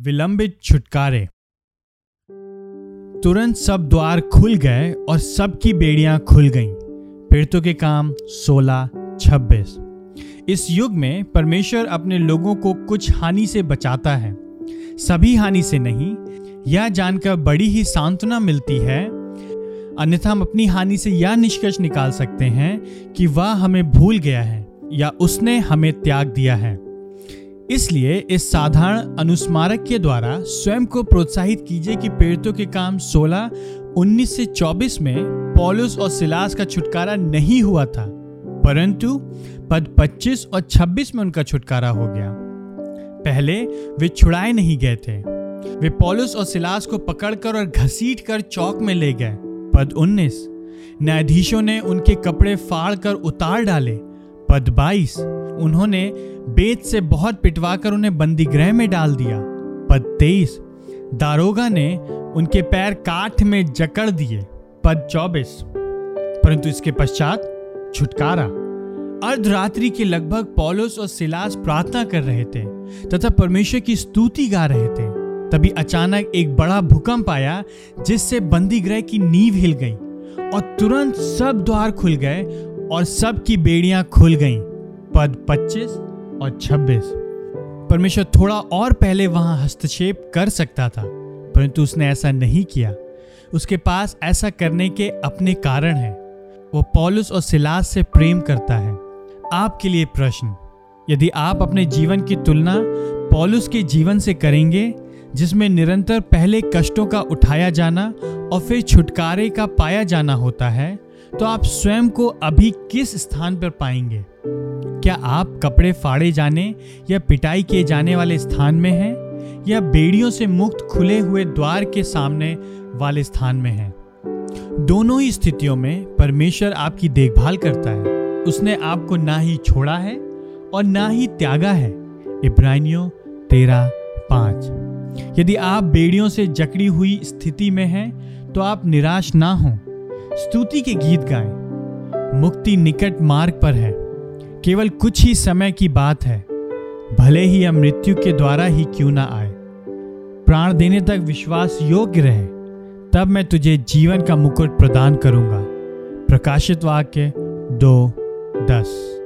विलंबित छुटकारे। तुरंत सब द्वार खुल गए और सबकी बेड़ियाँ खुल गईं। पीड़ितों के काम 16 26 इस युग में परमेश्वर अपने लोगों को कुछ हानि से बचाता है। सभी हानि से नहीं, यह जानकर बड़ी ही सांत्वना मिलती है। अन्यथा हम अपनी हानि से यह निष्कर्ष निकाल सकते हैं कि वह हमें भूल गया है या उसने हमें त्याग दिया है। इसलिए इस साधारण अनुस्मारक के द्वारा स्वयं को प्रोत्साहित कीजिए कि पीड़ितों के काम 16, 19 से 24 में पॉलुस और सिलास का छुटकारा नहीं हुआ था परंतु पद 25 और 26 में उनका छुटकारा हो गया। पहले वे छुड़ाए नहीं गए थे। वे पॉलुस और सिलास को पकड़कर और घसीट कर चौक में ले गए। पद 19 न्यायाधीशों ने उनके कपड़े फाड़ उतार डाले। पद 22 उन्होंने बेत से बहुत पिटवाकर उन्हें बंदी गृह में डाल दिया। पद 23 दारोगा ने उनके पैर काठ में जकड़ दिए। पद 24 परंतु इसके पश्चात छुटकारा। अर्धरात्रि के लगभग पौलुस और सिलास प्रार्थना कर रहे थे तथा परमेश्वर की स्तुति गा रहे थे। तभी अचानक एक बड़ा भूकंप आया, जिससे बंदी गृह की नींव हिल गई और तुरंत सब द्वार खुल गए और सबकी बेड़ियाँ खुल गईं। पद 25 और 26 परमेश्वर थोड़ा और पहले वहाँ हस्तक्षेप कर सकता था, परंतु उसने ऐसा नहीं किया। उसके पास ऐसा करने के अपने कारण हैं। वो पॉलुस और सिलास से प्रेम करता है। आपके लिए प्रश्न, यदि आप अपने जीवन की तुलना पॉलुस के जीवन से करेंगे, जिसमें निरंतर पहले कष्टों का उठाया जाना और फिर छुटकारे का पाया जाना होता है तो आप स्वयं को अभी किस स्थान पर पाएँगे? क्या आप कपड़े फाड़े जाने या पिटाई किए जाने वाले स्थान में हैं? या बेड़ियों से मुक्त खुले हुए द्वार के सामने वाले स्थान में हैं? दोनों ही स्थितियों में परमेश्वर आपकी देखभाल करता है। उसने आपको ना ही छोड़ा है और ना ही त्यागा है। इब्रानियों तेरह पाँच। यदि आप बेड़ियों से जकड़ी हुई स्थिति में हैं तो आप निराश ना हों। स्तुति के गीत गाएँ। मुक्ति निकट मार्ग पर है। केवल कुछ ही समय की बात है। भले ही हम मृत्यु के द्वारा ही क्यों ना आए। प्राण देने तक विश्वास योग्य रहे। तब मैं तुझे जीवन का मुकुट प्रदान करूँगा। प्रकाशित वाक्य दो दस।